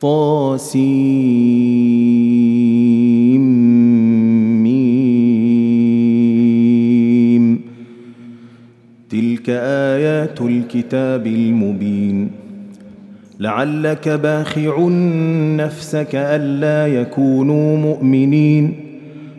طاسيم. تلك آيات الكتاب المبين. لعلك باخع نفسك ألا يكونوا مؤمنين.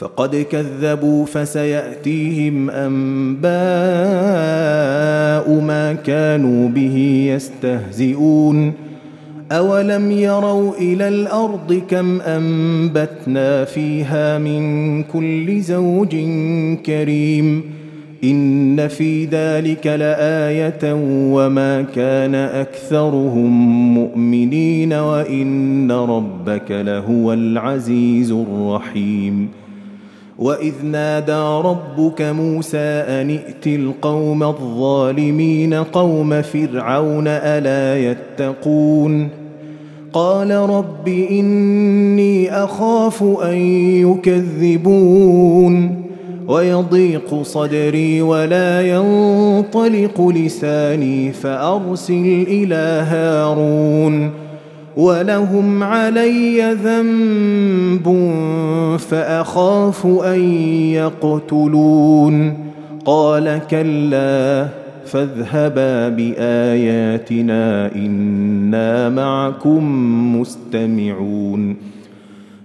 فقد كذبوا فسيأتيهم أنباء ما كانوا به يستهزئون. أولم يروا إلى الأرض كم أنبتنا فيها من كل زوج كريم. إن في ذلك لآية وما كان أكثرهم مؤمنين وإن ربك لهو العزيز الرحيم. واذ نادى ربك موسى ان ائت القوم الظالمين قوم فرعون الا يتقون قال رب اني اخاف ان يكذبون ويضيق صدري ولا ينطلق لساني فارسل إلى هارون ولهم علي ذنب فاخاف ان يقتلون قال كلا فاذهبا باياتنا أنا معكم مستمعون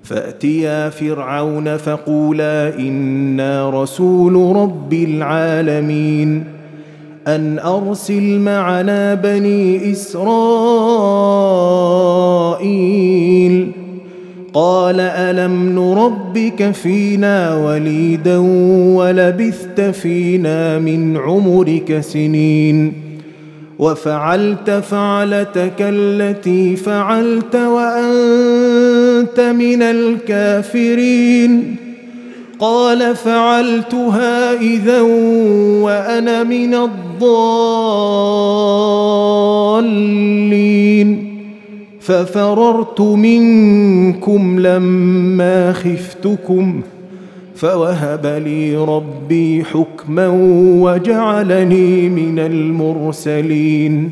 فاتيا فرعون فقولا أنا رسول رب العالمين أن أرسل معنا بني إسرائيل. قال ألم نربك فينا وليدا ولبثت فينا من عمرك سنين. وفعلت فعلتك التي فعلت وأنت من الكافرين. قال فعلتها إذا وأنا من الضالين. ففررت منكم لما خفتكم فوهب لي ربي حكما وجعلني من المرسلين.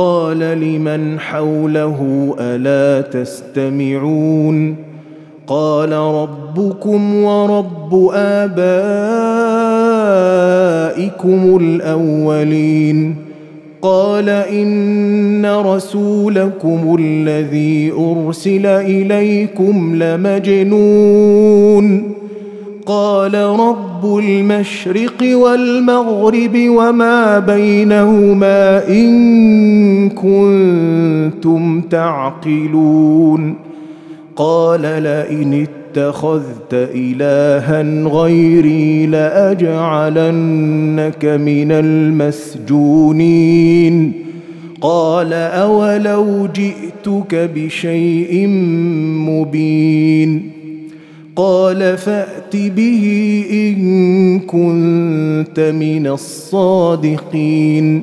قال لمن حوله ألا تستمعون قال ربكم ورب آبائكم الأولين قال إن رسولكم الذي أرسل إليكم لمجنون قال رب المشرق والمغرب وما بينهما إن كنتم تعقلون قال لئن اتخذت إلها غيري لأجعلنك من المسجونين. قال أولو جئتك بشيء مبين. قال فأت به إن كنت من الصادقين.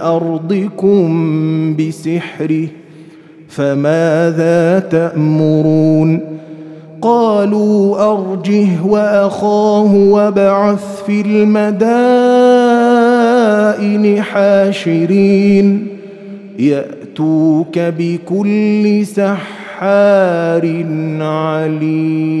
من ارضكم بسحره فماذا تأمرون؟ قالوا أرجه وأخاه وابعث في المدائن حاشرين يأتوك بكل سحار عليم.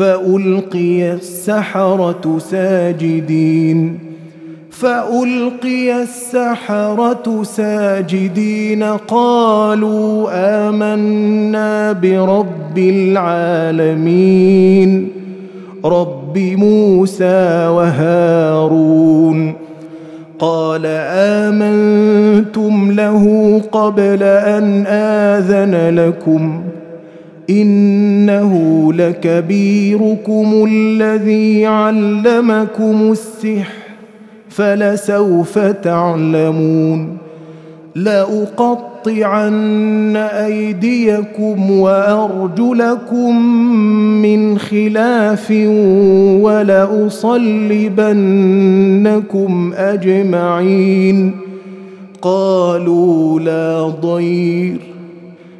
فألقي السحرة ساجدين فألقي السحرة ساجدين قالوا آمنا برب العالمين رب موسى وهارون قال آمنتم له قبل أن آذن لكم إنه لكبيركم الذي علمكم السحر فلسوف تعلمون. لأقطعن أيديكم وأرجلكم من خلاف ولأصلبنكم أجمعين. قالوا لا ضير.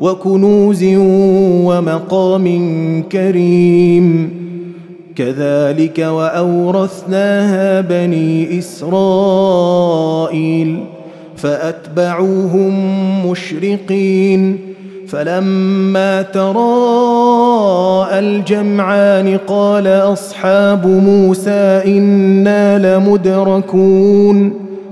وكنوز ومقام كريم. كذلك وأورثناها بني إسرائيل فأتبعوهم مشرقين. فلما تراءى الجمعان قال أصحاب موسى إنا لمدركون.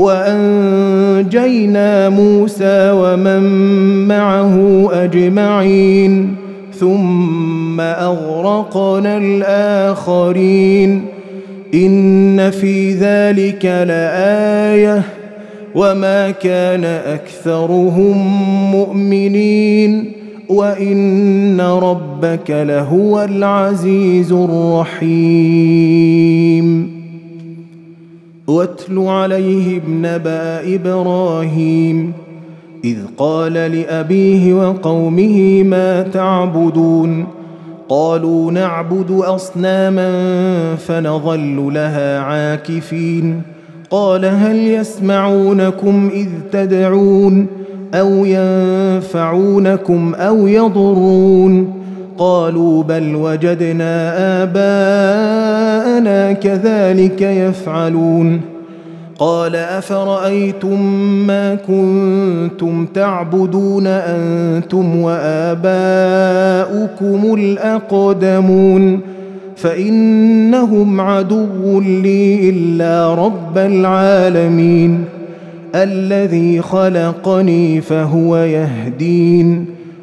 وأنجينا موسى ومن معه أجمعين ثم أغرقنا الآخرين. إن في ذلك لآية وما كان أكثرهم مؤمنين. وإن ربك لهو العزيز الرحيم. واتل عليهم نبا إبراهيم إذ قال لأبيه وقومه ما تعبدون؟ قالوا نعبد أصناما فنظل لها عاكفين. قال هل يسمعونكم إذ تدعون أو ينفعونكم أو يضرون؟ قالوا بل وجدنا آباءنا كذلك يفعلون. قال أفرأيتم ما كنتم تعبدون أنتم وآباؤكم الأقدمون؟ فإنهم عدو لي إلا رب العالمين. الذي خلقني فهو يهدين.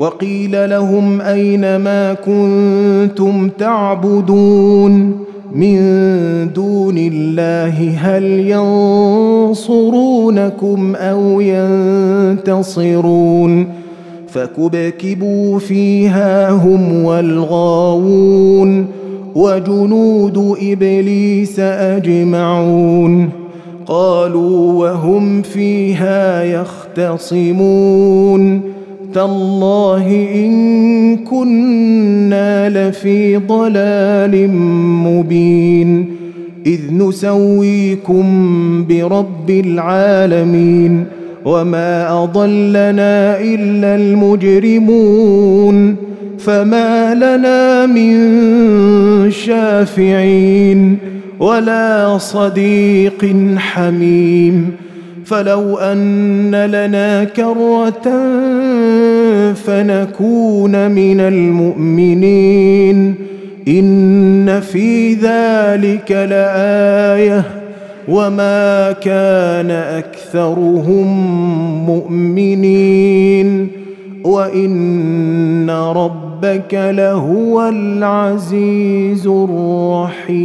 وقيل لهم أين ما كنتم تعبدون من دون الله هل ينصرونكم أو ينتصرون فكبكبوا فيها هم والغاوون وجنود إبليس أجمعون قالوا وهم فيها يختصمون تالله إن كنا لفي ضلال مبين إذ نسويكم برب العالمين وما أضلنا إلا المجرمون فما لنا من شافعين ولا صديق حميم فلو أن لنا كرة فنكون من المؤمنين. إن في ذلك لآية. وما كان أكثرهم مؤمنين. وإن ربك لهو العزيز الرحيم.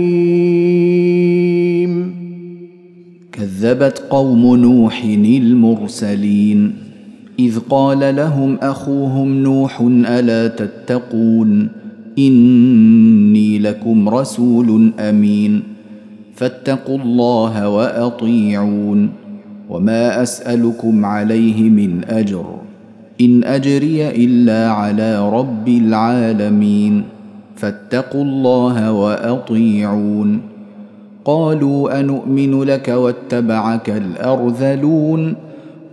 كذبت قوم نوح المرسلين. إذ قال لهم أخوهم نوح ألا تتقون إني لكم رسول أمين فاتقوا الله وأطيعون وما أسألكم عليه من أجر إن أجري إلا على رب العالمين فاتقوا الله وأطيعون قالوا انومن لك واتبعك الأرذلون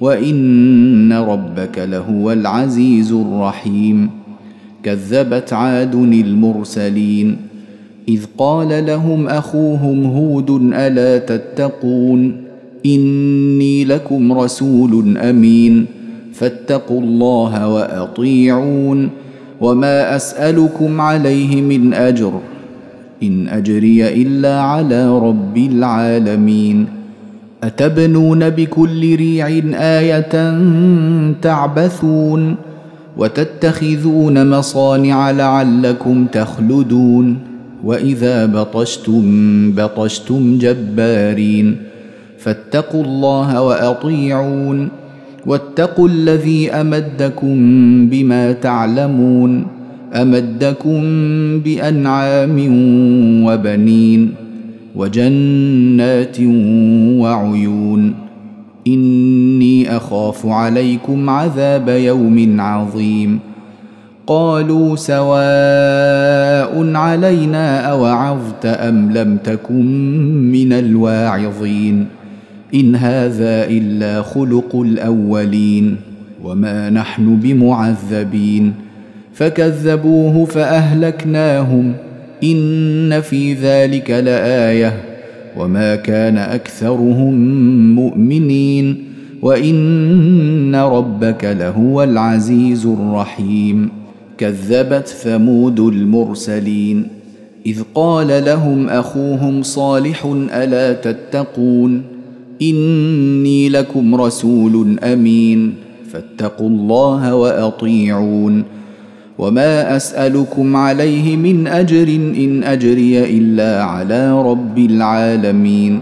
وإن ربك لهو العزيز الرحيم. كذبت عاد المرسلين. إذ قال لهم أخوهم هود ألا تتقون؟ إني لكم رسول أمين. فاتقوا الله وأطيعون. وما أسألكم عليه من أجر. إن أجري إلا على رب العالمين. أتبنون بكل ريع آية تعبثون وتتخذون مصانع لعلكم تخلدون وإذا بطشتم بطشتم جبارين فاتقوا الله وأطيعون واتقوا الذي أمدكم بما تعلمون أمدكم بأنعام وبنين وجنات وعيون. إني أخاف عليكم عذاب يوم عظيم. قالوا سواء علينا أوعظت أم لم تكن من الواعظين. إن هذا إلا خلق الأولين. وما نحن بمعذبين. فكذبوه فأهلكناهم. إن في ذلك لآية. وما كان أكثرهم مؤمنين. وإن ربك لهو العزيز الرحيم. كذبت ثمود المرسلين. إذ قال لهم أخوهم صالح ألا تتقون؟ إني لكم رسول أمين. فاتقوا الله وأطيعون. وما اسالكم عليه من اجر ان اجري الا على رب العالمين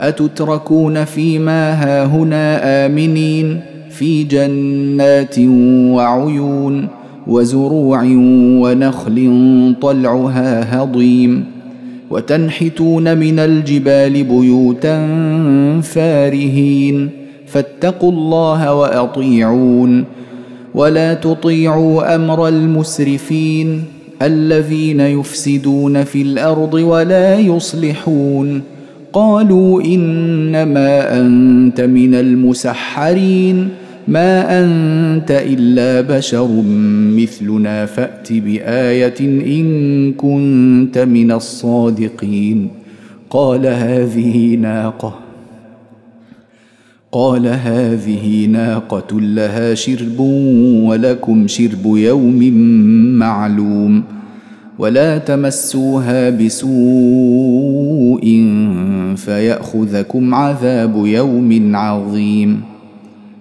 اتتركون فيما هاهنا امنين في جنات وعيون وزروع ونخل طلعها هضيم وتنحتون من الجبال بيوتا فارهين فاتقوا الله واطيعون ولا تطيعوا أمر المسرفين الذين يفسدون في الأرض ولا يصلحون. قالوا إنما أنت من المسحرين ما أنت إلا بشر مثلنا فأت بآية إن كنت من الصادقين. قال هذه ناقة. قال هذه ناقة لها شرب ولكم شرب يوم معلوم ولا تمسوها بسوء فيأخذكم عذاب يوم عظيم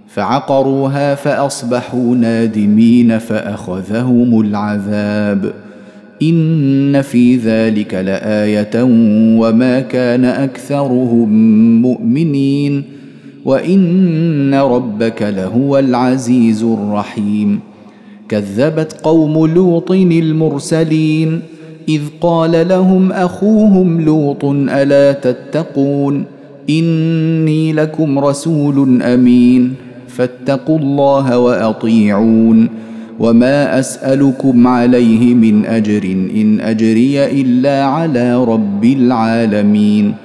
فعقروها فأصبحوا نادمين فأخذهم العذاب إن في ذلك لآية وما كان أكثرهم مؤمنين وإن ربك لهو العزيز الرحيم. كذبت قوم لوط المرسلين إذ قال لهم أخوهم لوط ألا تتقون؟ إني لكم رسول أمين فاتقوا الله وأطيعون. وما أسألكم عليه من أجر إن أجري إلا على رب العالمين.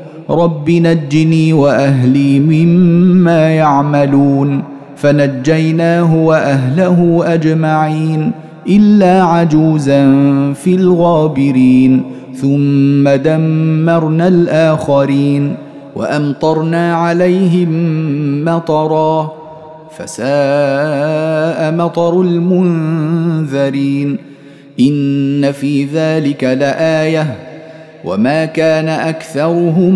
رب نجني وأهلي مما يعملون فنجيناه وأهله أجمعين إلا عجوزا في الغابرين ثم دمرنا الآخرين وأمطرنا عليهم مطرا فساء مطر المنذرين. إن في ذلك لآية وما كان اكثرهم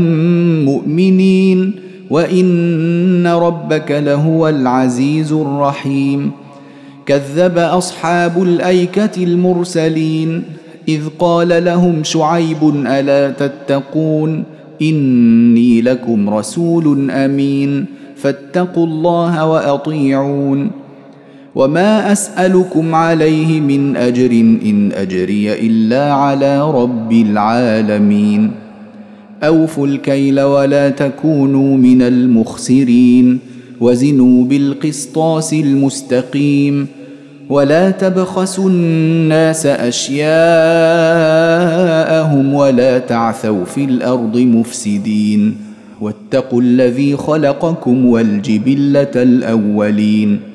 مؤمنين وان ربك لهو العزيز الرحيم كذب اصحاب الايكه المرسلين اذ قال لهم شعيب الا تتقون اني لكم رسول امين فاتقوا الله واطيعون وما اسالكم عليه من اجر ان اجري الا على رب العالمين اوفوا الكيل ولا تكونوا من المخسرين وزنوا بالقسطاس المستقيم ولا تبخسوا الناس اشياءهم ولا تعثوا في الأرض مفسدين واتقوا الذي خلقكم والجبله الاولين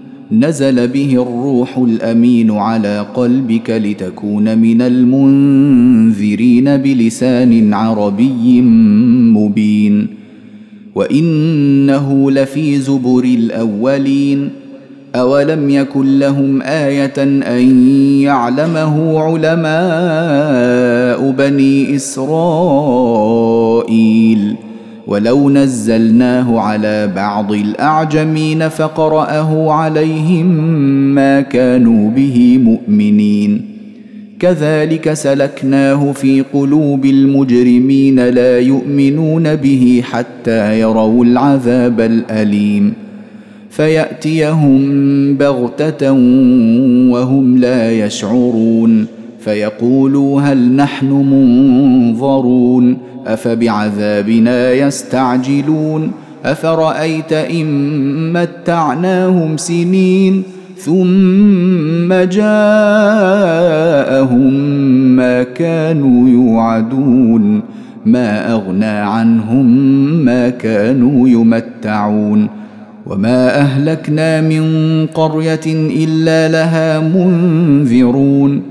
نزل به الروح الأمين على قلبك لتكون من المنذرين بلسان عربي مبين. وإنه لفي زبر الأولين. أولم يكن لهم آية أن يعلمه علماء بني إسرائيل؟ ولو نزلناه على بعض الاعجمين فقرأه عليهم ما كانوا به مؤمنين. كذلك سلكناه في قلوب المجرمين لا يؤمنون به حتى يروا العذاب الأليم. فيأتيهم بغتة وهم لا يشعرون. فيقولوا هل نحن منظرون؟ أفبعذابنا يستعجلون؟ أفرأيت إن متعناهم سنين ثم جاءهم ما كانوا يوعدون؟ ما أغنى عنهم ما كانوا يمتعون؟ وما أهلكنا من قرية إلا لها منذرون؟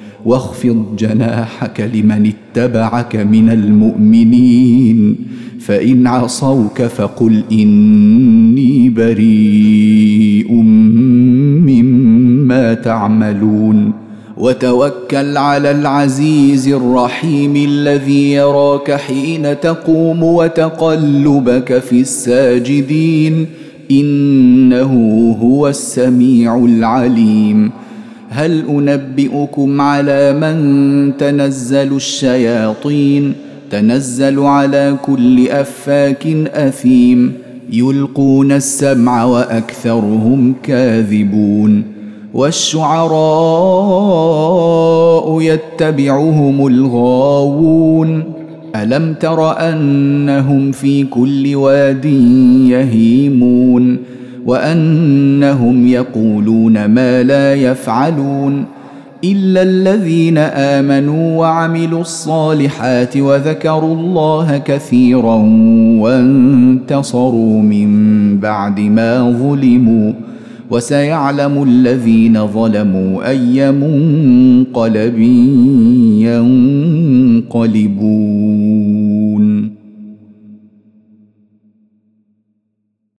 واخفض جناحك لمن اتبعك من المؤمنين فإن عصوك فقل إني بريء مما تعملون. وتوكل على العزيز الرحيم الذي يراك حين تقوم وتقلبك في الساجدين إنه هو السميع العليم. هل أنبئكم على من تنزل الشياطين؟ تنزل على كل أفاك أثيم. يلقون السمع وأكثرهم كاذبون. والشعراء يتبعهم الغاوون. ألم تر أنهم في كل واد يهيمون؟ وأنهم يقولون ما لا يفعلون إلا الذين آمنوا وعملوا الصالحات وذكروا الله كثيرا وانتصروا من بعد ما ظلموا وسيعلم الذين ظلموا أي منقلب ينقلبون